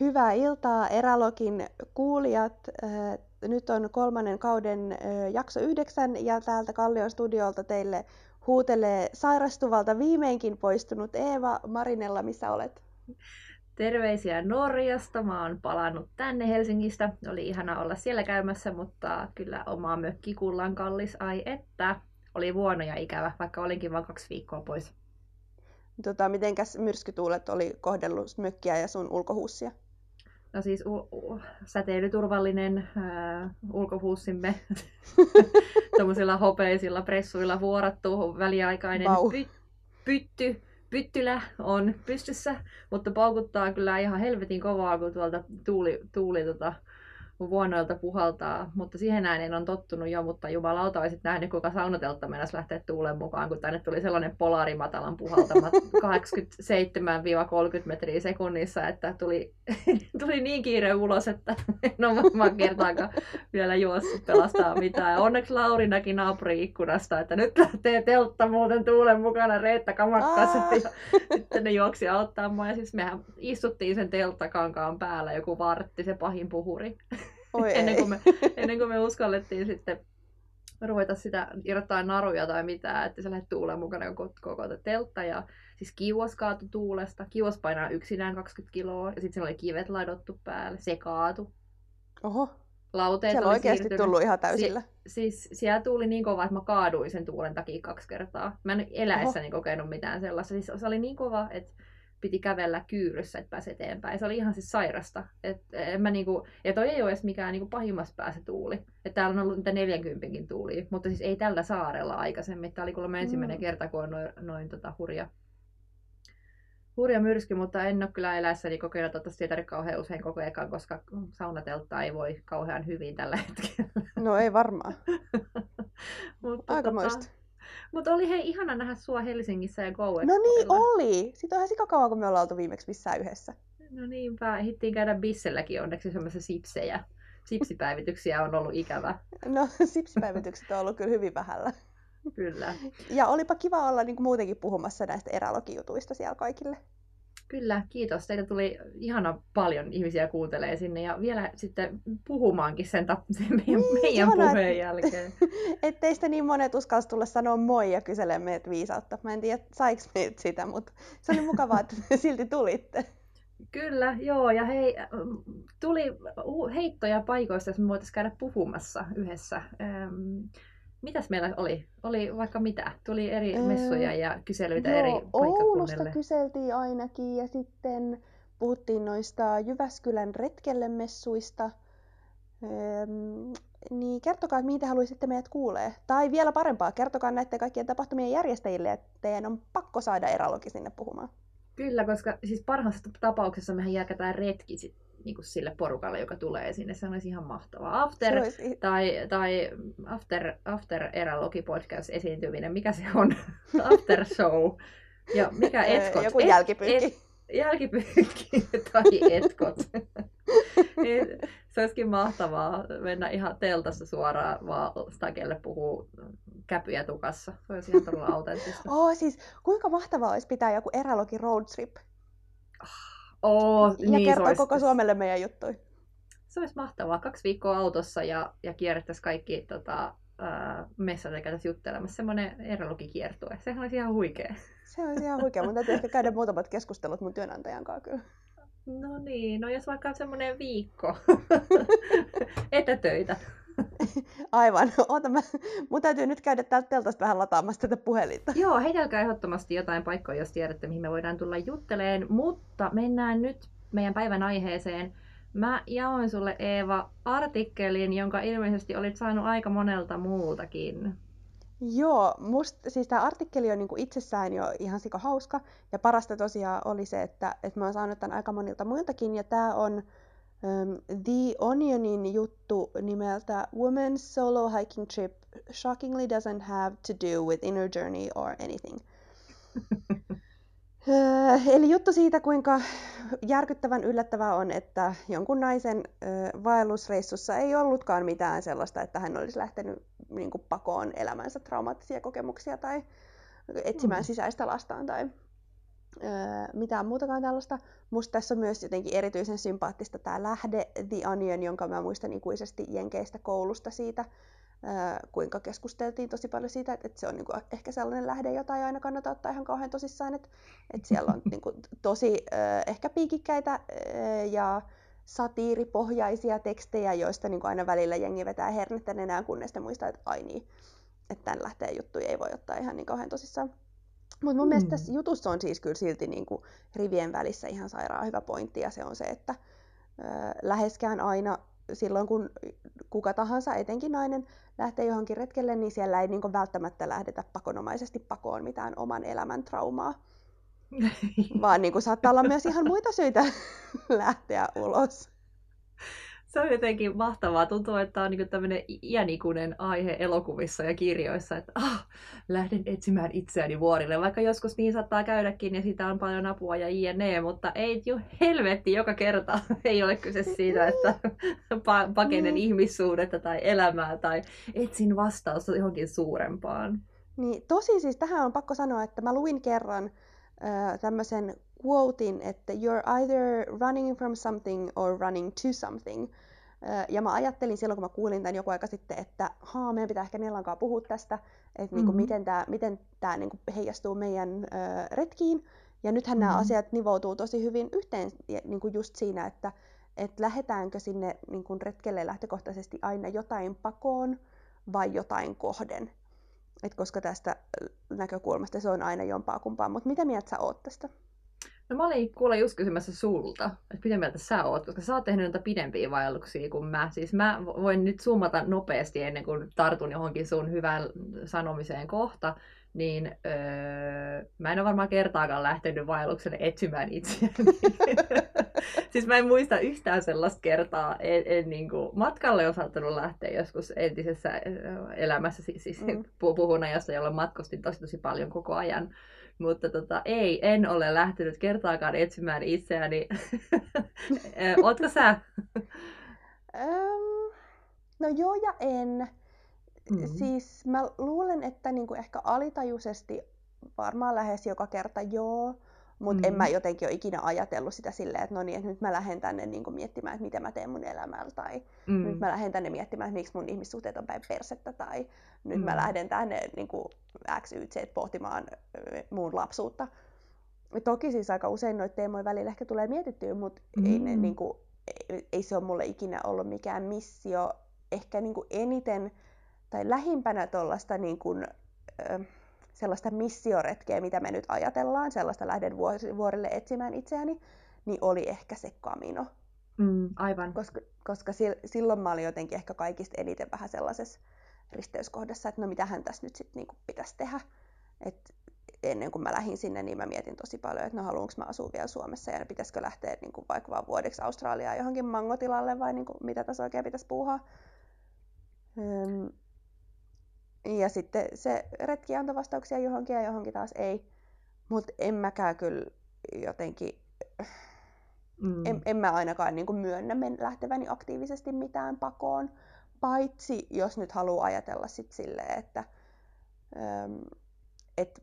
Hyvää iltaa Erälogin kuulijat. Äh, nyt on kolmannen kauden äh, jakso yhdeksän ja täältä Kallion studiolta teille huutelee sairastuvalta viimeinkin poistunut Eeva Marinella. Missä olet? Terveisiä Norjasta. Mä oon palannut tänne Helsingistä. Oli ihana olla siellä käymässä, mutta kyllä oma mökki kullan kallis. Ai että. Oli vuono ja ikävä, vaikka olinkin vain kaksi viikkoa pois. Tota, mitenkäs myrskytuulet oli kohdellut mökkiä ja sun ulkohuussia? No siis u- u- säteilyturvallinen äh, ulkohuussimme tuommoisilla hopeisilla pressuilla vuorattu väliaikainen Vau. py- pytty, pyttylä on pystyssä, mutta paukuttaa kyllä ihan helvetin kovaa, kun tuolta tuuli, tuuli tota, vuonoilta puhaltaa, mutta siihen näin on tottunut jo, mutta jumalauta olisit nähnyt, kuinka saunateltta mennäisi lähteä tuulen mukaan, kun tänne tuli sellainen polarimatalan puhaltama 87-30 metriä sekunnissa, että tuli, tuli niin kiire ulos, että en ole varmaan kertaakaan vielä juossut pelastaa mitään. Ja onneksi Lauri näki naapuri ikkunasta, että nyt lähtee teltta muuten tuulen mukana Reetta kamakkansa. Aa. Ja sitten ne juoksi auttaa mua. Ja siis mehän istuttiin sen telttakankaan päällä joku vartti, se pahin puhuri Oi ennen, kuin me, ennen kuin me uskallettiin sitten ruveta sitä irrottaa naruja tai mitään, että se lähti tuulen mukana koko, koko teltta ja siis kiuas kaatu tuulesta. Kiuas painaa yksinään 20 kiloa ja sitten siinä oli kivet laidottu päälle. Se kaatu. Oho, Lauteet siellä on oli oikeasti siirtynyt. tullut ihan täysillä. Siis siellä tuuli niin kova, että mä kaaduin sen tuulen takia kaksi kertaa. Mä en eläessäni kokenut mitään sellaista. Siis se oli niin kova, että piti kävellä kyyryssä, että pääsi eteenpäin. Se oli ihan siis sairasta. Et en mä niinku, ja toi ei ole edes mikään niinku pahimmassa päässä tuuli. Et täällä on ollut niitä 40 tuulia, mutta siis ei tällä saarella aikaisemmin. Tämä oli kuulemma ensimmäinen Mm. kerta, kun on noin, noin tota hurja, hurja myrsky, mutta en ole kyllä eläessäni kokenut, että siitä ei tarvitse kauhean usein koko ekan, koska saunateltta ei voi kauhean hyvin tällä hetkellä. No ei varmaan. mutta, Aikamoista. Tota, mutta oli hei ihana nähdä sua Helsingissä ja Go No niin oli. Siitä on ihan sikakauan, kun me ollaan oltu viimeksi missään yhdessä. No niinpä, hittiin käydä Bisselläkin onneksi semmoisia sipsejä. Sipsipäivityksiä on ollut ikävä, No, sipsipäivitykset on ollut kyllä hyvin vähällä. kyllä. Ja olipa kiva olla niin kuin muutenkin puhumassa näistä erälogijutuista siellä kaikille. Kyllä, kiitos. Teitä tuli ihana paljon ihmisiä kuuntelee sinne ja vielä sitten puhumaankin sen, tap- sen meidän, Niin, meidän ihanaa, puheen että- jälkeen. Et teistä niin monet uskalsi tulla sanoa moi ja kyselee meidät viisautta. Mä en tiedä, saiko meidät sitä, mutta se oli mukavaa, että silti tulitte. Kyllä, joo, ja hei, ähm, tuli heittoja paikoista, jos me voitaisiin käydä puhumassa yhdessä. Ähm, mitäs meillä oli? Oli vaikka mitä? Tuli eri Öö, messuja ja kyselyitä eri Joo, Oulusta paikkakunnille. kyseltiin ainakin ja sitten puhuttiin noista Jyväskylän retkellemessuista. Öm, niin kertokaa, mihin te haluaisitte meidät kuulee. Tai vielä parempaa, kertokaa näiden kaikkien tapahtumien järjestäjille, että teidän on pakko saada erälogi sinne puhumaan. Kyllä, koska siis parhaassa tapauksessa mehän järkätään retki sit, niin kuin sille porukalle, joka tulee sinne. Se olisi ihan mahtavaa. After, olisi... tai, tai After, after Eralogi podcast esiintyminen, mikä se on? after show. Ja mikä etkot? Joku Et- jälkipyykki. et- jälkipyykki tai etkot. Se olisikin mahtavaa mennä ihan teltasta suoraan vaan stakelle puhuu käpyjä tukassa. Se olisi ihan todella autenttista. Oh, siis kuinka mahtavaa olisi pitää joku erälogi road trip Oh, ja niin, se kertoa olisi, koko Suomelle meidän juttuja. Se olisi mahtavaa. Kaksi viikkoa autossa ja, ja kierrettäisiin kaikki tota, ää, messat ja käytäisiin juttelemassa. Semmoinen erologikiertue. Sehän olisi ihan huikea. Se olisi ihan huikea. Mun täytyy ehkä käydä muutamat keskustelut mun työnantajan kanssa kyllä. No niin, no jos vaikka on semmoinen viikko etätöitä. Aivan. Oota, mä, mun täytyy nyt käydä täältä teltasta vähän lataamassa tätä puhelinta. Joo, heitelkää ehdottomasti jotain paikkoja, jos tiedätte, mihin me voidaan tulla jutteleen. Mutta mennään nyt meidän päivän aiheeseen. Mä jaoin sulle Eeva artikkelin, jonka ilmeisesti olit saanut aika monelta muultakin. Joo, musta, siis tämä artikkeli on niinku itsessään jo ihan sika hauska. Ja parasta tosiaan oli se, että, että mä oon saanut tämän aika monilta muiltakin. Ja tämä on The Onionin juttu nimeltä Women's Solo Hiking Trip Shockingly Doesn't Have to Do with Inner Journey or Anything. Öö, Eli juttu siitä, kuinka järkyttävän yllättävää on, että jonkun naisen vaellusreissussa ei ollutkaan mitään sellaista, että hän olisi lähtenyt niin kuin, pakoon elämänsä traumaattisia kokemuksia tai etsimään Mm. sisäistä lastaan tai mitään muutakaan tällaista. Musta tässä on myös jotenkin erityisen sympaattista tämä lähde The Onion, jonka mä muistan ikuisesti Jenkeistä koulusta siitä, kuinka keskusteltiin tosi paljon siitä, että, se on niinku ehkä sellainen lähde, jota ei aina kannata ottaa ihan kauhean tosissaan, että, että siellä on niinku tosi ehkä piikikkäitä ja satiiripohjaisia tekstejä, joista niin aina välillä jengi vetää hernettä nenään, kunnes ne muistaa, että ai niin, että tämän lähteen juttuja ei voi ottaa ihan niin kauhean tosissaan. Mutta mun mm. mielestä tässä jutussa on siis kyllä silti niin kuin rivien välissä ihan sairaan hyvä pointti, ja se on se, että ö, läheskään aina silloin, kun kuka tahansa, etenkin nainen, lähtee johonkin retkelle, niin siellä ei niin kuin välttämättä lähdetä pakonomaisesti pakoon mitään oman elämän traumaa. Vaan niin kuin saattaa olla myös ihan muita syitä lähteä ulos. Se on jotenkin mahtavaa. Tuntuu, että tämä on niin tämmöinen iänikuinen aihe elokuvissa ja kirjoissa, että ah, lähden etsimään itseäni vuorille. Vaikka joskus niin saattaa käydäkin ja siitä on paljon apua ja jne, mutta ei jo helvetti joka kerta. ei ole kyse siitä, että pakenen mm. ihmissuudetta tai elämää tai etsin vastausta johonkin suurempaan. Niin, tosi siis tähän on pakko sanoa, että mä luin kerran tämmöisen quotein, että you're either running from something or running to something. Ja mä ajattelin silloin, kun mä kuulin tämän joku aika sitten, että haa, meidän pitää ehkä Nellankaa puhua tästä, että mm-hmm. niin kuin, miten tämä miten tää, niin kuin, heijastuu meidän ö, retkiin. Ja nythän mm-hmm. nämä asiat nivoutuu tosi hyvin yhteen niin kuin just siinä, että et lähdetäänkö sinne niin kuin retkelle lähtökohtaisesti aina jotain pakoon vai jotain kohden. Et koska tästä näkökulmasta se on aina jompaa kumpaa. Mutta mitä mieltä sä oot tästä? No mä olin kuule just kysymässä sulta, että mitä mieltä sä oot, koska sä oot tehnyt noita pidempiä vaelluksia kuin mä. Siis mä voin nyt summata nopeasti ennen kuin tartun johonkin sun hyvään sanomiseen kohta, niin öö, mä en ole varmaan kertaakaan lähtenyt vaellukselle etsimään itseäni. siis mä en muista yhtään sellaista kertaa. En, en, niin kuin, matkalle on saattanut lähteä joskus entisessä elämässä, siis, siis mm. puhun ajasta, jolloin matkustin tosi tosi paljon koko ajan. Mutta tota, ei, en ole lähtenyt kertaakaan etsimään itseäni. Ootko sä? no joo ja en. Mm-hmm. Siis mä luulen, että niinku ehkä alitajuisesti varmaan lähes joka kerta joo, mutta mm. en mä mm. jotenkin ole ikinä ajatellut sitä silleen, että no niin, että nyt mä lähden tänne niin kuin miettimään, että mitä mä teen mun elämällä, tai mm. nyt mä lähden tänne miettimään, että miksi mun ihmissuhteet on päin persettä, tai nyt mm. mä lähden tänne niin kuin X, Y, Z pohtimaan mun lapsuutta. Toki siis aika usein noita teemoja välillä ehkä tulee mietittyä, mutta mm. ei, ne, niin kuin, ei, ei se ole mulle ikinä ollut mikään missio. Ehkä niin kuin eniten tai lähimpänä tuollaista niin kuin, äh, sellaista missioretkeä, mitä me nyt ajatellaan, sellaista lähden vuorille etsimään itseäni, niin oli ehkä se kamino. Mm, aivan. Koska, koska silloin mä olin jotenkin ehkä kaikista eniten vähän sellaisessa risteyskohdassa, että no mitähän tässä nyt sitten niinku pitäisi tehdä. Et ennen kuin mä lähdin sinne, niin mä mietin tosi paljon, että no haluanko mä asua vielä Suomessa ja pitäisikö lähteä niin kuin vaikka vaan vuodeksi Australiaan johonkin mangotilalle vai niin kuin, mitä tässä oikein pitäisi puuhaa. Ja sitten se retki antoi vastauksia johonkin ja johonkin taas ei. Mutta en mäkään kyllä jotenkin, mm. en, en mä ainakaan niin kuin myönnä men lähteväni aktiivisesti mitään pakoon. Paitsi jos nyt haluaa ajatella sit silleen, että äm, et,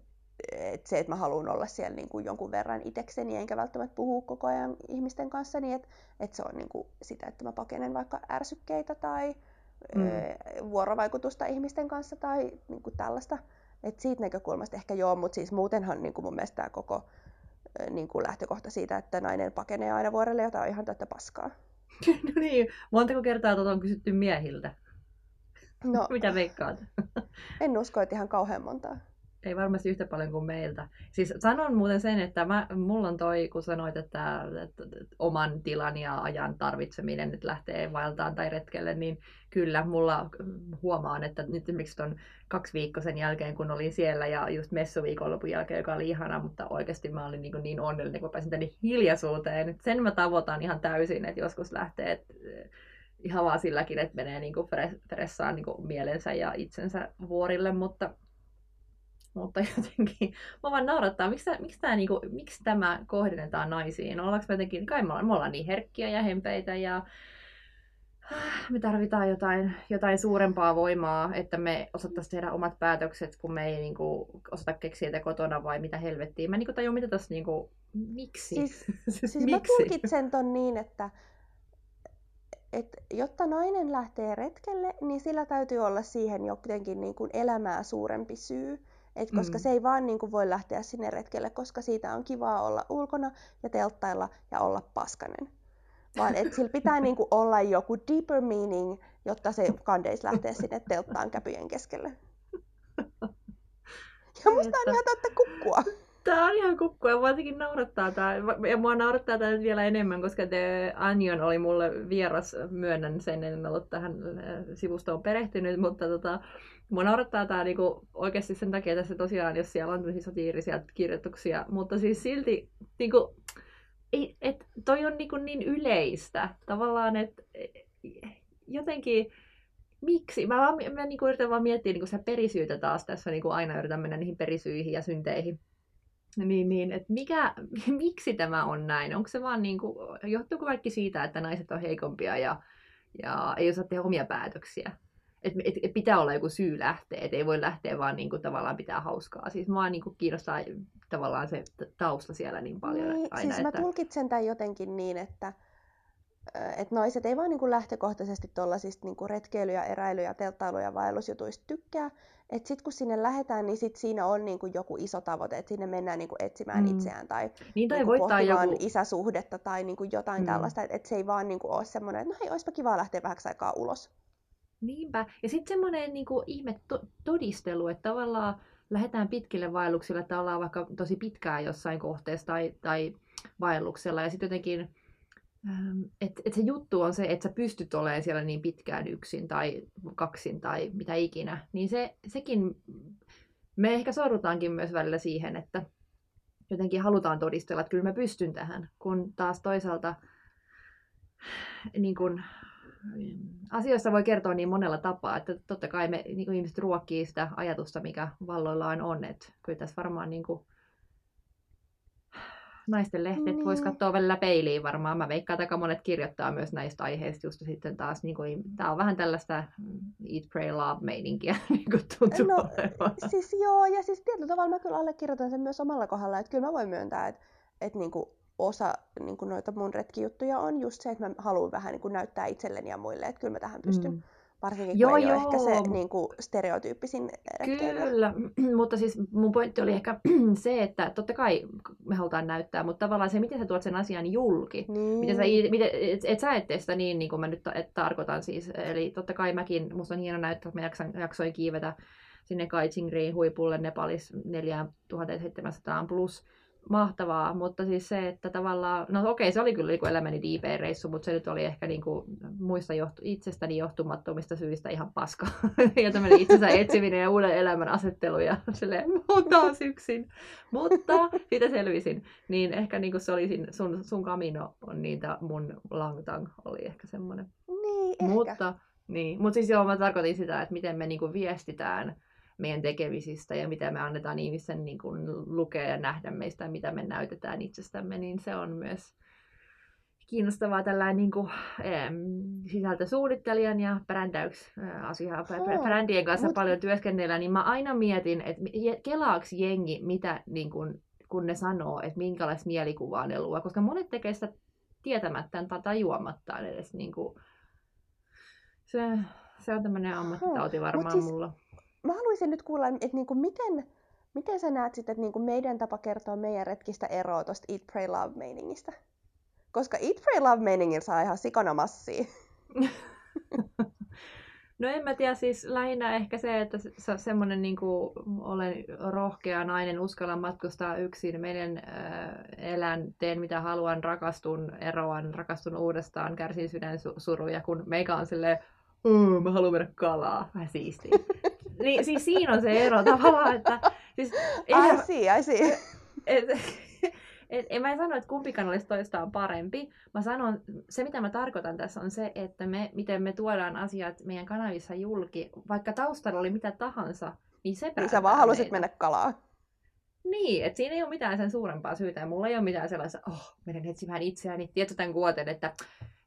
et se, että mä haluan olla siellä niin kuin jonkun verran itekseni, enkä välttämättä puhua koko ajan ihmisten kanssa, niin että et se on niin kuin sitä, että mä pakenen vaikka ärsykkeitä tai mm. vuorovaikutusta ihmisten kanssa tai niin kuin tällaista. Et siitä näkökulmasta ehkä joo, mutta siis muutenhan niin kuin mun mielestä tämä koko niin kuin lähtökohta siitä, että nainen pakenee aina vuorelle, jota on ihan täyttä paskaa. no niin, montako kertaa tuota on kysytty miehiltä? No, Mitä veikkaat? en usko, että ihan kauhean montaa. Ei varmasti yhtä paljon kuin meiltä. Siis sanon muuten sen, että mä, mulla on toi, kun sanoit, että, että, oman tilan ja ajan tarvitseminen nyt lähtee vaeltaan tai retkelle, niin kyllä mulla huomaan, että nyt esimerkiksi ton kaksi viikkoa sen jälkeen, kun olin siellä ja just messuviikonlopun jälkeen, joka oli ihana, mutta oikeasti mä olin niin, niin onnellinen, kun pääsin tänne hiljaisuuteen. Sen mä tavoitan ihan täysin, että joskus lähtee, että ihan vaan silläkin, että menee niin kuin fressaan niin kuin mielensä ja itsensä vuorille, mutta mutta jotenkin mä vaan naurattaa, miksi, miksi, tämä, niin kuin, miksi tämä kohdennetaan naisiin? Ollaanko me jotenkin, kai me ollaan, me ollaan niin herkkiä ja hempeitä ja me tarvitaan jotain, jotain suurempaa voimaa, että me osattaisiin tehdä omat päätökset, kun me ei niin kuin, osata keksiä sitä kotona vai mitä helvettiä. Mä niin tajua, mitä tässä niin kuin, miksi? Siis, siis miksi? mä tulkitsen ton niin, että et jotta nainen lähtee retkelle, niin sillä täytyy olla siihen jotenkin niin kuin elämää suurempi syy. Et koska mm. se ei vaan niin kuin voi lähteä sinne retkelle, koska siitä on kivaa olla ulkona ja telttailla ja olla paskanen vaan että sillä pitää niinku olla joku deeper meaning, jotta se kandeis lähtee sinne telttaan käpyjen keskelle. Ja musta on ihan totta kukkua. Tää on ihan kukkua ja varsinkin naurattaa tää. Ja mua naurattaa tää nyt vielä enemmän, koska The Onion oli mulle vieras, myönnän sen, en ollut tähän äh, sivustoon perehtynyt, mutta tota, mua naurattaa tää niinku oikeasti sen takia tässä tosiaan, jos siellä on tämmöisiä satiirisia kirjoituksia, mutta siis silti niinku, ei, et, toi on niin, niin yleistä tavallaan, että jotenkin miksi? Mä, vaan, mä niin kuin yritän vaan miettiä niin kuin sitä perisyytä taas tässä, niin kuin aina yritän mennä niihin perisyihin ja synteihin. Niin, niin että mikä, miksi tämä on näin? Onko se vaan niin kuin, johtuuko kaikki siitä, että naiset on heikompia ja, ja ei osaa tehdä omia päätöksiä? Että et, et pitää olla joku syy lähteä, että ei voi lähteä vaan niin kuin, tavallaan pitää hauskaa. Siis mua niin kuin, kiinnostaa tavallaan se tausta siellä niin paljon niin, aina. Siis että... mä tulkitsen tämän jotenkin niin, että et naiset ei vaan niin kuin lähtökohtaisesti tuollaisista niin retkeilyjä, eräilyjä, telttailuja ja vaellusjutuista tykkää. Että sitten kun sinne lähdetään, niin sit siinä on niin kuin joku iso tavoite, että sinne mennään niin kuin etsimään mm. itseään tai, niin, tai niin pohtimaan joku... isäsuhdetta tai niin kuin jotain mm. tällaista. Että et se ei vaan niin kuin ole semmoinen, että no hei, olisipa kiva lähteä vähäksi aikaa ulos. Niinpä. Ja sitten semmoinen niin ihme to- todistelu, että tavallaan lähdetään pitkille vaelluksille, että ollaan vaikka tosi pitkään jossain kohteessa tai, tai vaelluksella. Ja sitten jotenkin, että et se juttu on se, että sä pystyt olemaan siellä niin pitkään yksin tai kaksin tai mitä ikinä. Niin se, sekin, me ehkä sorrutaankin myös välillä siihen, että jotenkin halutaan todistella, että kyllä mä pystyn tähän. Kun taas toisaalta niin kun, asioista voi kertoa niin monella tapaa, että totta kai me niin kuin ihmiset ruokkii sitä ajatusta, mikä valloillaan on. Että kyllä tässä varmaan niin kuin, naisten lehdet niin. voisi katsoa välillä peiliin varmaan. Mä veikkaan, että aika monet kirjoittaa myös näistä aiheista just sitten taas, niin kuin, tämä on vähän tällaista eat, pray, love meininkiä, niin kuin tuntuu no, siis joo, ja siis tietyllä tavalla mä kyllä allekirjoitan sen myös omalla kohdalla, että kyllä mä voin myöntää, että, että niin kuin osa niin kuin noita mun retkijuttuja on just se, että mä haluan vähän niin kuin näyttää itselleni ja muille, että kyllä mä tähän pystyn. Mm. Varsinkin joo, kun joo. ehkä se niin kuin stereotyyppisin retkeily. Kyllä, mutta siis mun pointti oli ehkä se, että totta kai me halutaan näyttää, mutta tavallaan se, miten sä tuot sen asian julki. Niin. Miten sä, miten, et, et sä et tee sitä niin, niin kuin mä nyt et tarkoitan siis. Eli totta kai mäkin, musta on hieno näyttää, että mä jaksan, jaksoin kiivetä sinne Kaitsingriin huipulle Nepalis 4700 plus mahtavaa, mutta siis se, että tavallaan, no okei, se oli kyllä niin elämäni DP-reissu, mutta se nyt oli ehkä niin kuin muista johtu, itsestäni johtumattomista syistä ihan paska. ja tämmöinen itsensä etsiminen ja uuden elämän asettelu ja silleen, mä taas yksin. mutta siitä selvisin. Niin ehkä niin kuin se oli sun, sun kamino on niitä mun langtang oli ehkä semmoinen. Niin, ehkä. Mutta, niin. Mutta siis joo, mä tarkoitin sitä, että miten me niin kuin viestitään meidän tekemisistä ja mitä me annetaan ihmisten niin kuin lukea ja nähdä meistä ja mitä me näytetään itsestämme, niin se on myös kiinnostavaa tällainen niin kuin, ähm, sisältösuunnittelijan ja brändäyks asia, oh, brändien kanssa mut... paljon työskennellä, niin mä aina mietin, että kelaaks jengi, mitä niin kuin, kun ne sanoo, että minkälaista mielikuvaa ne luo, koska monet tekee sitä tietämättään tai tajuamattaan edes. Niin kuin, se, se on tämmöinen ammattitauti varmaan siis, mulla mä haluaisin nyt kuulla, että niinku miten, miten sä näet sitten, että niinku meidän tapa kertoa meidän retkistä eroa tuosta Eat, Pray, Love-meiningistä? Koska Eat, Pray, Love-meiningillä saa ihan sikana massia. No en mä tiedä, siis lähinnä ehkä se, että se, semmoinen niin kuin, olen rohkea nainen, uskallan matkustaa yksin, menen, äh, elän, teen mitä haluan, rakastun, eroan, rakastun uudestaan, kärsin sydän suruja, kun meikä on silleen, mm, mä haluan mennä kalaa, vähän siistiä. niin, siis siinä on se ero tavallaan, että... Siis, I see, I see. Et, et, en mä sano, että kumpikaan olisi toistaan parempi. Mä sanon, se mitä mä tarkoitan tässä on se, että me, miten me tuodaan asiat meidän kanavissa julki, vaikka taustalla oli mitä tahansa, niin se Niin sä vaan halusit mennä kalaa. Niin, että siinä ei ole mitään sen suurempaa syytä. Ja mulla ei ole mitään sellaista, oh, menen etsimään itseäni. Tiedätkö tämän kuoten, että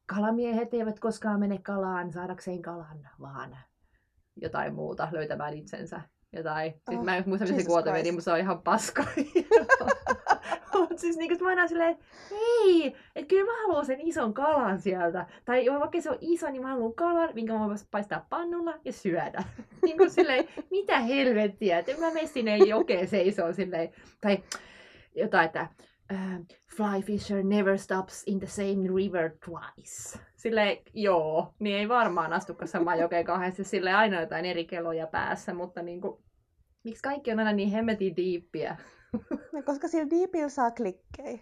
kalamiehet eivät koskaan mene kalaan saadakseen kalan, vaan jotain muuta löytämään itsensä. Jotain. Sitten Oh, mä en muista, miten se Jesus kuote meni, mutta se on ihan paska. Mut siis niinku, mä aina silleen, hei, että kyllä mä haluan sen ison kalan sieltä. Tai vaikka se on iso, niin mä haluan kalan, minkä mä voin paistaa pannulla ja syödä. niin kuin silleen, mitä helvettiä, että mä mene sinne jokeen seisoo silleen. Tai jotain, että uh, fly fisher never stops in the same river twice. Silleen, joo, niin ei varmaan astukaan samaan jokeen kahdesti, sille aina jotain eri keloja päässä, mutta niinku, miksi kaikki on aina niin hemmetin diippiä? No, koska sillä diipillä saa klikkejä.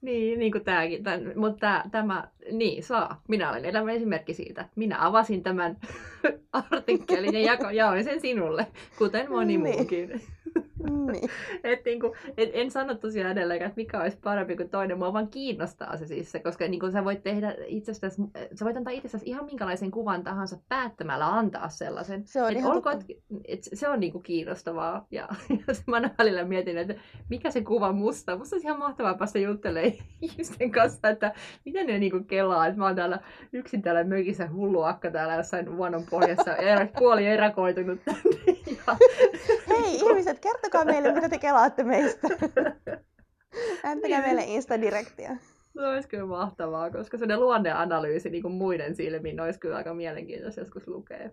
Niin, niin kuin tämäkin. Tän, mutta tämä, niin saa. Minä olen elämä esimerkki siitä. Minä avasin tämän artikkelin ja jako, jaoin sen sinulle, kuten moni Niin. muukin. Niin. Et niinku, et en sano tosiaan edelleenkään, että mikä olisi parempi kuin toinen, mua vaan kiinnostaa se siis, koska niinku sä voit tehdä itsestäsi, sä voit antaa itsestäsi ihan minkälaisen kuvan tahansa päättämällä antaa sellaisen. Se on Et totta. et, et se on niinku kiinnostavaa. Ja, ja mä aina välillä mietin, että mikä se kuva musta. Musta olisi ihan mahtavaa päästä juttelemaan ihmisten kanssa, että miten ne niinku kelaa. Että mä oon täällä yksin täällä mökissä hullu akka täällä jossain vuonon pohjassa, erä, puoli erakoitunut tänne. Ja, Hei ihmiset, kertokaa meille, mitä te kelaatte meistä. Antakaa Niin. meille Insta-direktiä. se olisi kyllä mahtavaa, koska se luonneanalyysi niin kuin muiden silmin olisi kyllä aika mielenkiintoista joskus lukee.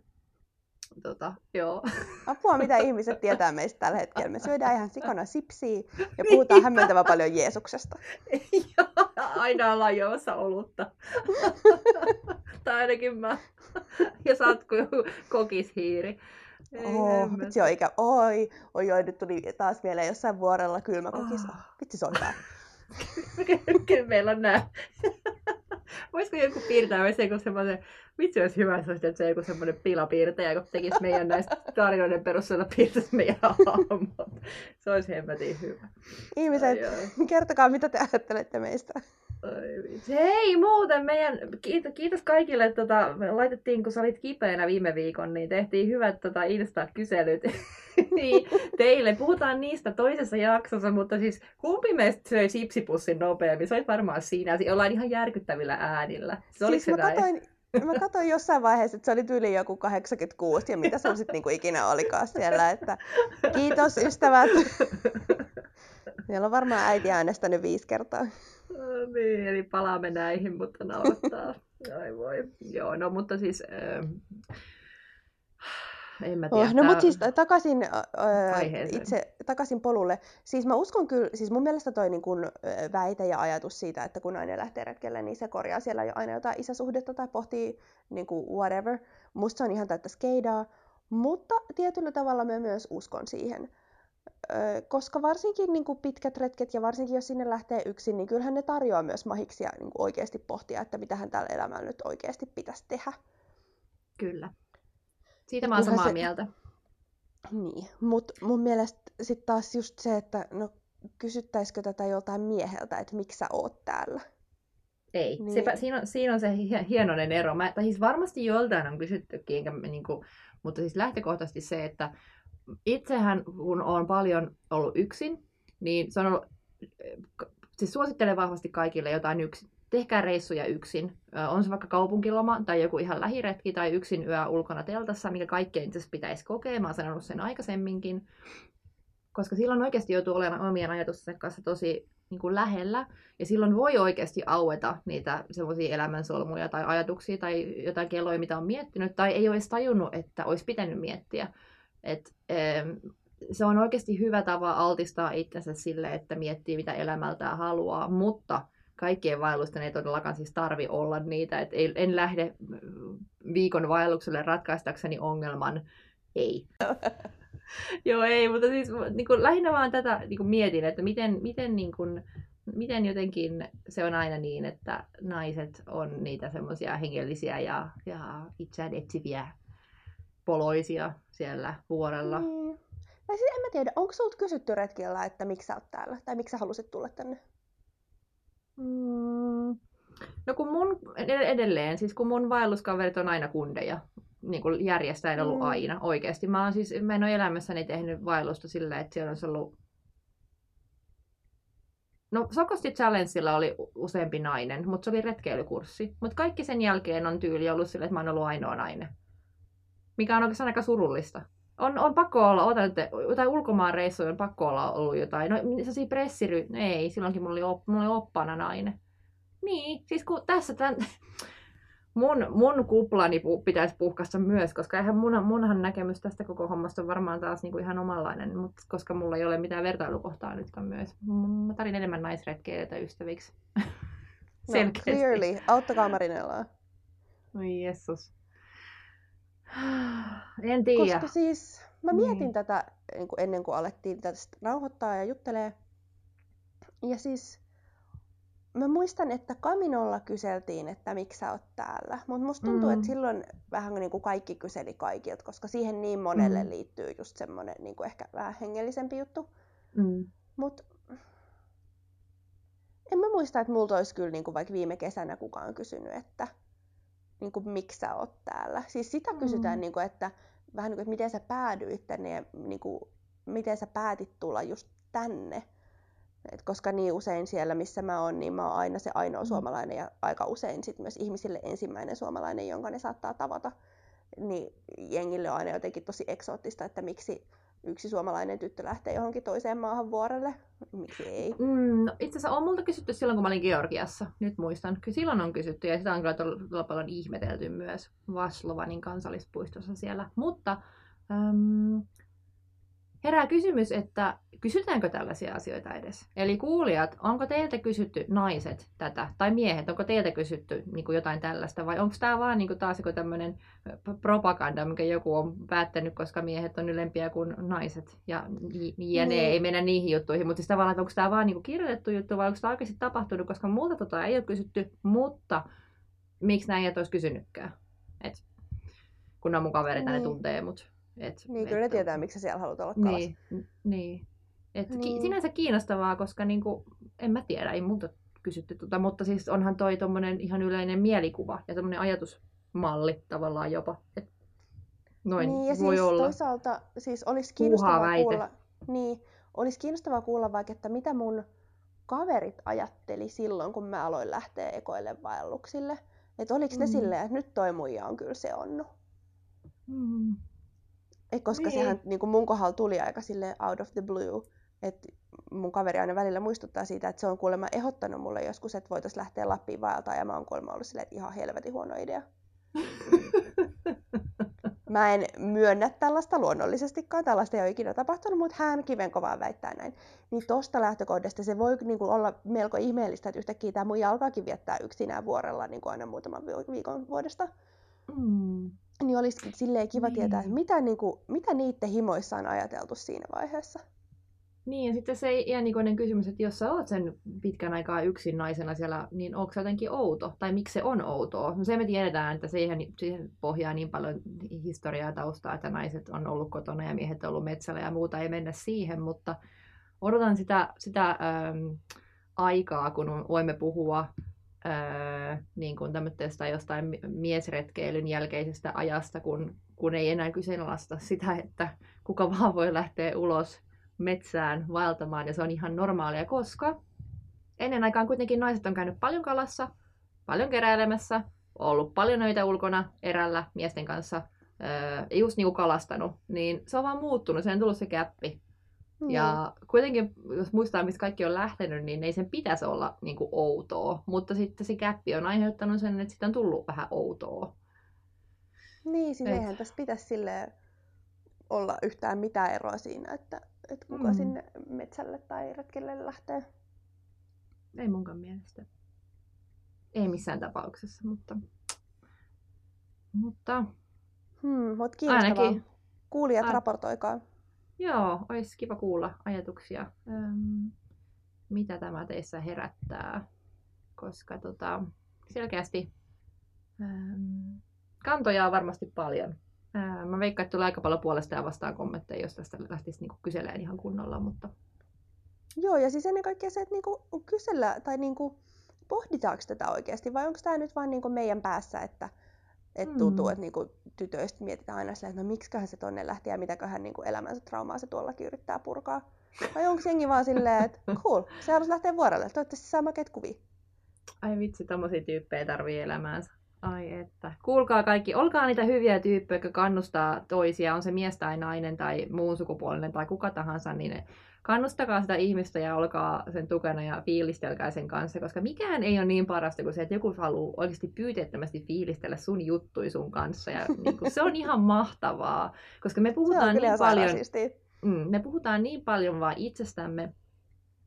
Tota, joo. Apua, mitä ihmiset tietää meistä tällä hetkellä. Me syödään ihan sikana sipsiä ja puhutaan hämmentävän paljon Jeesuksesta. Ja aina ollaan juomassa olutta. tai ainakin mä. Ja sä oot kokishiiri. Oh, vitsi on ikä. Oi, oi, oi, nyt tuli taas vielä jossain vuorella kylmä kokis. Ah. Oh, vitsi, se on hyvä. Kyllä meillä on nää. Voisiko joku piirtää myös joku semmoisen, vitsi olisi hyvä, jos olisi se joku semmoinen pilapiirtäjä, joka tekisi meidän näistä tarinoiden perusteella piirtäisi meidän hahmot. Se olisi hemmetin hyvä. Ihmiset, Ai, ai. kertokaa, mitä te ajattelette meistä. Ai. Hei muuten meidän, kiitos, kiitos kaikille, tota, me laitettiin, kun sä olit kipeänä viime viikon, niin tehtiin hyvät tota, Insta-kyselyt niin, teille. Puhutaan niistä toisessa jaksossa, mutta siis kumpi meistä söi sipsipussin nopeammin? Se oli varmaan siinä, ollaan ihan järkyttävillä äänillä. Se siis se mä näin? katoin, mä katoin jossain vaiheessa, että se oli tyyli joku 86 ja mitä sulla sitten niinku ikinä olikaan siellä. Että kiitos ystävät. Siellä on varmaan äiti äänestänyt viisi kertaa. No niin, eli palaamme näihin, mutta naurattaa. Ai voi. Joo, no mutta siis... Äh, en mä tiedä. Oh, no mutta siis takaisin, öö, Aiheeseen. itse, takaisin polulle. Siis mä uskon kyllä, siis mun mielestä toi niin kun, väite ja ajatus siitä, että kun nainen lähtee retkelle, niin se korjaa siellä jo aina jotain isäsuhdetta tai pohtii niin kuin whatever. Musta se on ihan täyttä skeidaa, mutta tietyllä tavalla mä myös uskon siihen. Koska varsinkin niin kuin pitkät retket ja varsinkin jos sinne lähtee yksin, niin kyllähän ne tarjoaa myös mahiksia niin kuin oikeasti pohtia, että mitähän täällä elämällä nyt oikeasti pitäisi tehdä. Kyllä. Siitä mä oon samaa se- mieltä. Niin, mutta mun mielestä sitten taas just se, että no kysyttäisikö tätä joltain mieheltä, että miksi sä oot täällä. Ei, Niin. Sepä, siinä, on, siinä on se hie- hienoinen ero. Mä, tai siis varmasti joltain on kysyttykin, enkä, niin kuin, mutta siis lähtökohtaisesti se, että itsehän kun on paljon ollut yksin, niin se on ollut, siis suosittelen vahvasti kaikille jotain yksin. Tehkää reissuja yksin. On se vaikka kaupunkiloma tai joku ihan lähiretki tai yksin yö ulkona teltassa, mikä kaikkein itse pitäisi kokea. Mä oon sanonut sen aikaisemminkin. Koska silloin oikeasti joutuu olemaan omien ajatusten kanssa tosi niin kuin lähellä. Ja silloin voi oikeasti aueta niitä semmoisia elämänsolmuja tai ajatuksia tai jotain kelloja, mitä on miettinyt, tai ei olisi tajunnut, että olisi pitänyt miettiä. Et, se on oikeasti hyvä tapa altistaa itsensä sille, että miettii, mitä elämältään haluaa, mutta kaikkien vaellusten ei todellakaan siis tarvi olla niitä. Et ei, en lähde mm, viikon vaellukselle ratkaistakseni ongelman. Ei. Joo, ei, mutta siis niin kuin, lähinnä vaan tätä niin kuin mietin, että miten, miten, niin kuin, miten jotenkin se on aina niin, että naiset on niitä semmoisia hengellisiä ja, ja itseään etsiviä poloisia siellä vuorella. Niin. Tai siis en mä tiedä, onko sulta kysytty retkellä, että miksi sä oot täällä? Tai miksi sä halusit tulla tänne? Mm. No kun mun, ed- edelleen, siis kun mun vaelluskaverit on aina kundeja, niin kuin järjestäen ollut Mm. aina oikeasti. Mä, oon siis, mä en ole elämässäni tehnyt vaellusta silleen, että siellä olisi ollut No Sokosti Challengella oli useampi nainen, mutta se oli retkeilykurssi. Mutta kaikki sen jälkeen on tyyli ollut sille, että mä oon ollut ainoa nainen. Mikä on oikeastaan aika surullista. On, on pakko olla, otan nyt, jotain ulkomaan reissuja on pakko olla ollut jotain. No se pressiry, ei, silloinkin mulla oli, op, mulla oli oppana nainen. Niin, siis kun tässä tämän, mun, mun kuplani pu, pitäisi puhkasta myös, koska eihän mun, munhan näkemys tästä koko hommasta on varmaan taas niinku ihan omanlainen, mutta koska mulla ei ole mitään vertailukohtaa nytkään myös. Mä tarin enemmän naisretkeilijöitä ystäviksi. no, clearly. Auttakaa Marinellaa. Oi jessus. En tiedä. Koska siis mä mietin niin. tätä niin kuin ennen kuin alettiin tästä nauhoittaa ja juttelee. Ja siis mä muistan, että Kaminolla kyseltiin, että miksi sä oot täällä. Mutta musta tuntuu, mm. että silloin vähän niin kuin kaikki kyseli kaikilta, koska siihen niin monelle mm. liittyy just semmoinen niin kuin ehkä vähän hengellisempi juttu. Mm. Mutta en mä muista, että multa olisi kyllä niin kuin vaikka viime kesänä kukaan kysynyt, että niin kuin, miksi sä oot täällä. Siis sitä mm. kysytään, niin kuin, että vähän niin kuin, että miten sä päädyit tänne ja niin kuin, miten sä päätit tulla just tänne. Et koska niin usein siellä, missä mä oon, niin mä oon aina se ainoa mm. suomalainen ja aika usein sit myös ihmisille ensimmäinen suomalainen, jonka ne saattaa tavata. Niin jengille on aina jotenkin tosi eksoottista, että miksi yksi suomalainen tyttö lähtee johonkin toiseen maahan vuorelle. Miksi ei? Mm, no, itse asiassa on multa kysytty silloin, kun mä olin Georgiassa. Nyt muistan. Kyllä silloin on kysytty ja sitä on kyllä todella paljon ihmetelty myös Vaslovanin kansallispuistossa siellä. Mutta äm, herää kysymys, että kysytäänkö tällaisia asioita edes? Eli kuulijat, onko teiltä kysytty naiset tätä, tai miehet, onko teiltä kysytty niin kuin jotain tällaista, vai onko tämä vaan niin kuin taas tämmöinen propaganda, mikä joku on päättänyt, koska miehet on ylempiä kuin naiset, ja, ja ne niin. ei mennä niihin juttuihin, mutta siis tavallaan, että onko tämä vaan niin kuin kirjoitettu juttu, vai onko tämä oikeasti tapahtunut, koska multa tota ei ole kysytty, mutta miksi näin et olisi kysynytkään? Et, kun on mun kavereita, niin. ne tuntee mut. Et, niin, kyllä et, ne tietää, miksi siellä haluat olla kalassa. Niin, niin. Et niin. ki- sinänsä kiinnostavaa, koska niinku, en mä tiedä, ei multa kysytty tota, mutta siis onhan toi tommonen ihan yleinen mielikuva ja tommonen ajatusmalli tavallaan jopa. Et noin niin, ja voi siis olla. toisaalta siis olisi kiinnostavaa kuulla, niin, olisi kiinnostavaa kuulla vaikka, että mitä mun kaverit ajatteli silloin, kun mä aloin lähteä ekoille vaelluksille. Että oliko mm. ne silleen, että nyt toi muija on kyllä se onnu. Mm. Et koska niin. sehän niin kuin mun kohdalla tuli aika sille out of the blue. Et mun kaveri aina välillä muistuttaa siitä, että se on kuulemma ehdottanut mulle joskus, että voitaisiin lähteä Lappiin vaeltaa, ja mä oon kuulemma ollut silleen, että ihan helvetin huono idea. Mä en myönnä tällaista luonnollisestikaan, tällaista ei ole ikinä tapahtunut, mutta hän kivenkovaa väittää näin. Niin tosta lähtökohdasta se voi niin kuin, olla melko ihmeellistä, että yhtäkkiä tämä mun alkaakin viettää yksinään vuorella niin kuin aina muutaman viikon vuodesta. Mm niin olisi silleen kiva niin. tietää, että mitä, niin kuin, mitä niiden himoissa on ajateltu siinä vaiheessa. Niin, ja sitten se iänikoinen kysymys, että jos sä oot sen pitkän aikaa yksin naisena siellä, niin onko se jotenkin outo? Tai miksi se on outoa? No se me tiedetään, että siihen, siihen pohjaa niin paljon historiaa taustaa, että naiset on ollut kotona ja miehet on ollut metsällä ja muuta, ei mennä siihen, mutta odotan sitä, sitä ähm, aikaa, kun voimme puhua öö, niin kuin jostain miesretkeilyn jälkeisestä ajasta, kun, kun ei enää kyseenalaista sitä, että kuka vaan voi lähteä ulos metsään vaeltamaan ja se on ihan normaalia, koska ennen aikaan kuitenkin naiset on käynyt paljon kalassa, paljon keräilemässä, ollut paljon öitä ulkona erällä miesten kanssa, öö, just kuin kalastanut, niin se on vaan muuttunut, se on tullut se käppi. Mm. Ja kuitenkin, jos muistaa, mistä kaikki on lähtenyt, niin ei sen pitäisi olla niin kuin outoa. Mutta sitten se käppi on aiheuttanut sen, että sitten on tullut vähän outoa. Niin, siis Et... eihän tässä pitäisi sille olla yhtään mitään eroa siinä, että, että kuka mm. sinne metsälle tai retkelle lähtee. Ei munkaan mielestä. Ei missään tapauksessa, mutta... Mutta... Hmm, mutta kiinnostavaa. Ainakin... Kuulijat, A... raportoikaa. Joo, olisi kiva kuulla ajatuksia, ähm, mitä tämä teissä herättää, koska tota, selkeästi ähm, kantoja on varmasti paljon. Äh, mä veikkaan, että tulee aika paljon puolesta ja vastaan kommentteja, jos tästä lähtisi niinku kyselemään ihan kunnolla, mutta... Joo, ja siis ennen kaikkea se, että niinku kysellä tai niinku, pohditaanko tätä oikeasti, vai onko tämä nyt vain niinku meidän päässä, että et mm. tuntuu, että niinku tytöistä mietitään aina sillä, että no miksiköhän se tonne lähti ja mitäköhän niinku elämänsä traumaa se tuollakin yrittää purkaa. Vai onko jengi vaan silleen, että cool, se haluaisi lähteä vuorelle, toivottavasti saa makeat kuvia. Ai vitsi, tommosia tyyppejä tarvii elämäänsä. Ai että. Kuulkaa kaikki, olkaa niitä hyviä tyyppejä, jotka kannustaa toisia, on se mies tai nainen tai muun sukupuolinen tai kuka tahansa, niin kannustakaa sitä ihmistä ja olkaa sen tukena ja fiilistelkää sen kanssa, koska mikään ei ole niin parasta kuin se, että joku haluaa oikeasti pyyteettömästi fiilistellä sun juttui sun kanssa. Ja niin kuin, se on ihan mahtavaa, koska me puhutaan niin paljon, mm, me puhutaan niin paljon vaan itsestämme.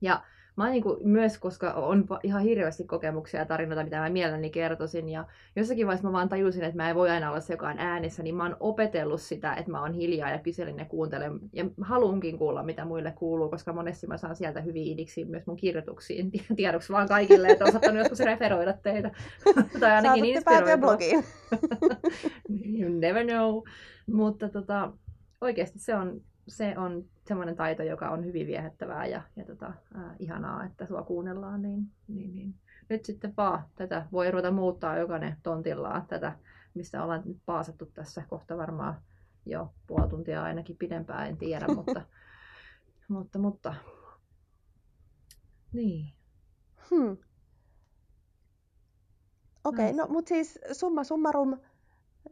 Ja mä niin kuin myös, koska on ihan hirveästi kokemuksia ja tarinoita, mitä mä mielelläni kertoisin, ja jossakin vaiheessa mä vaan tajusin, että mä en voi aina olla se, joka on äänessä, niin mä oon opetellut sitä, että mä oon hiljaa ja kyselen ja kuuntelen, ja haluankin kuulla, mitä muille kuuluu, koska monesti mä saan sieltä hyviä idiksi myös mun kirjoituksiin, tiedoksi vaan kaikille, että osattanut joskus referoida teitä, tai ainakin inspiroitua. blogiin. you never know, mutta tota, oikeasti se on, se on semmoinen taito, joka on hyvin viehättävää ja, ja tota, äh, ihanaa, että sua kuunnellaan, niin, niin, niin. nyt sitten vaan tätä voi ruveta muuttaa jokainen tontillaan tätä, mistä ollaan nyt paasattu tässä kohta varmaan jo puoli tuntia ainakin pidempään, en tiedä, mutta, mutta, mutta niin. Hmm. Okei, okay, no mutta siis summa summarum,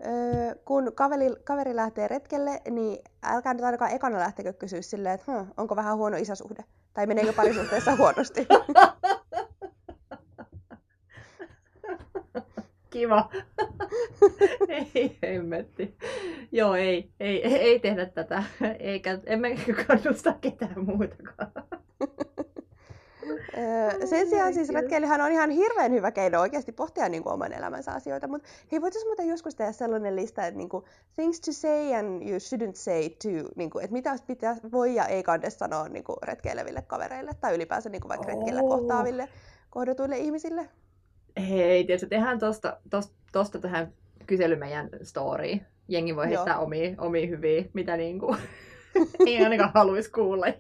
Öö, kun kaveri, kaveri lähtee retkelle, niin älkää nyt ainakaan ekana lähtekö kysyä silleen, että hm, onko vähän huono isäsuhde. Tai meneekö parisuhteessa huonosti. Kiva. ei hemmetti. Joo, ei, ei, ei tehdä tätä. Eikä, emme kannusta ketään muutakaan. Sen sijaan siis retkeilyhän on ihan hirveän hyvä keino oikeasti pohtia niin kuin oman elämänsä asioita, mutta hei, voitaisiin muuten joskus tehdä sellainen lista, että niin kuin, things to say and you shouldn't say to, niin kuin, että mitä pitää, voi ja ei kande sanoa niin kuin retkeileville kavereille tai ylipäänsä niin kuin vaikka oh. retkellä kohtaaville kohdatuille ihmisille. Hei, tietysti tehdään tosta, tosta, tosta tähän kysely meidän story. Jengi voi heittää omia, omia hyviä, mitä niin kuin ei ainakaan haluaisi kuulla.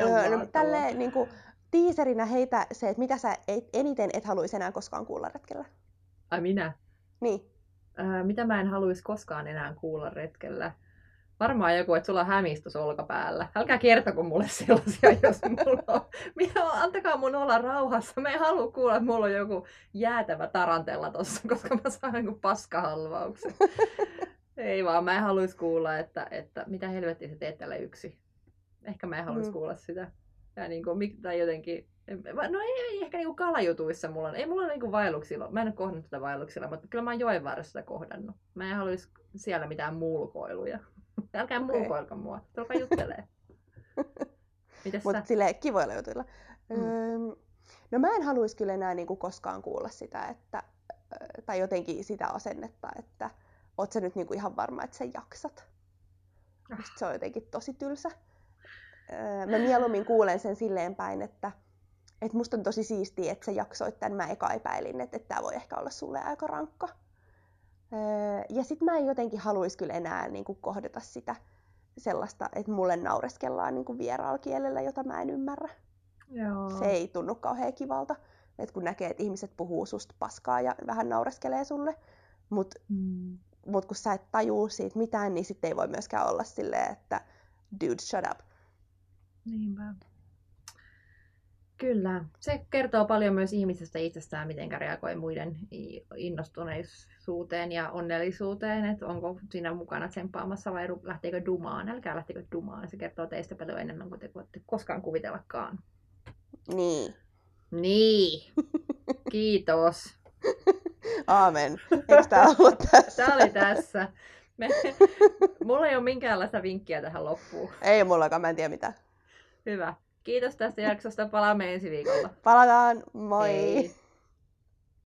öö, no, tälleen niin kuin, tiiserinä heitä se, että mitä sä et, eniten et haluaisi enää koskaan kuulla retkellä. Ai minä? Niin. Öö, mitä mä en haluaisi koskaan enää kuulla retkellä? Varmaan joku, että sulla on hämistys olkapäällä. Älkää kertoko mulle sellaisia, jos mulla on. Minä, antakaa mun olla rauhassa. Mä en halua kuulla, että mulla on joku jäätävä tarantella tossa, koska mä saan joku paskahalvauksen. Ei vaan, mä en haluaisi kuulla, että, että mitä helvettiä sä teet tällä yksi. Ehkä mä en haluaisi mm. kuulla sitä. Ja niin kuin, tai jotenkin, no ei, ei ehkä niin kalajutuissa mulla on, ei mulla ole niin vaelluksilla, mä en ole kohdannut tätä vaelluksilla, mutta kyllä mä oon joen varressa kohdannut. Mä en haluaisi siellä mitään mulkoiluja. Älkää okay. mulkoilko mua, tulkaa juttelee. Mutta silleen kivoilla jutuilla. Mm. Öö, no mä en haluaisi kyllä enää niin kuin koskaan kuulla sitä, että, tai jotenkin sitä asennetta, että oot sä nyt niinku ihan varma, että sä jaksat. Ah. se on jotenkin tosi tylsä. mä mieluummin kuulen sen silleen päin, että et musta on tosi siistiä, että sä jaksoit tämän. Mä eka epäilin, että, että tämä voi ehkä olla sulle aika rankka. ja sit mä en jotenkin haluaisi kyllä enää niin kuin kohdata sitä sellaista, että mulle naureskellaan niin kuin vieraalla kielellä, jota mä en ymmärrä. Joo. Se ei tunnu kauhean kivalta, että kun näkee, että ihmiset puhuu susta paskaa ja vähän naureskelee sulle. Mutta mm mutta kun sä et tajuu siitä mitään, niin sitten ei voi myöskään olla silleen, että dude, shut up. Niinpä. Kyllä. Se kertoo paljon myös ihmisestä itsestään, miten reagoi muiden innostuneisuuteen ja onnellisuuteen, että onko siinä mukana tsemppaamassa vai lähteekö dumaan. Älkää lähtekö dumaan, se kertoo teistä paljon enemmän kuin te voitte koskaan kuvitellakaan. Niin. Niin. Kiitos. Aamen. Eikö tämä ollut tässä? Tämä oli tässä. Me, mulla ei ole minkäänlaista vinkkiä tähän loppuun. Ei mullakaan, mä en tiedä mitä. Hyvä. Kiitos tästä jaksosta. Palaamme ensi viikolla. Palataan. Moi. Hei.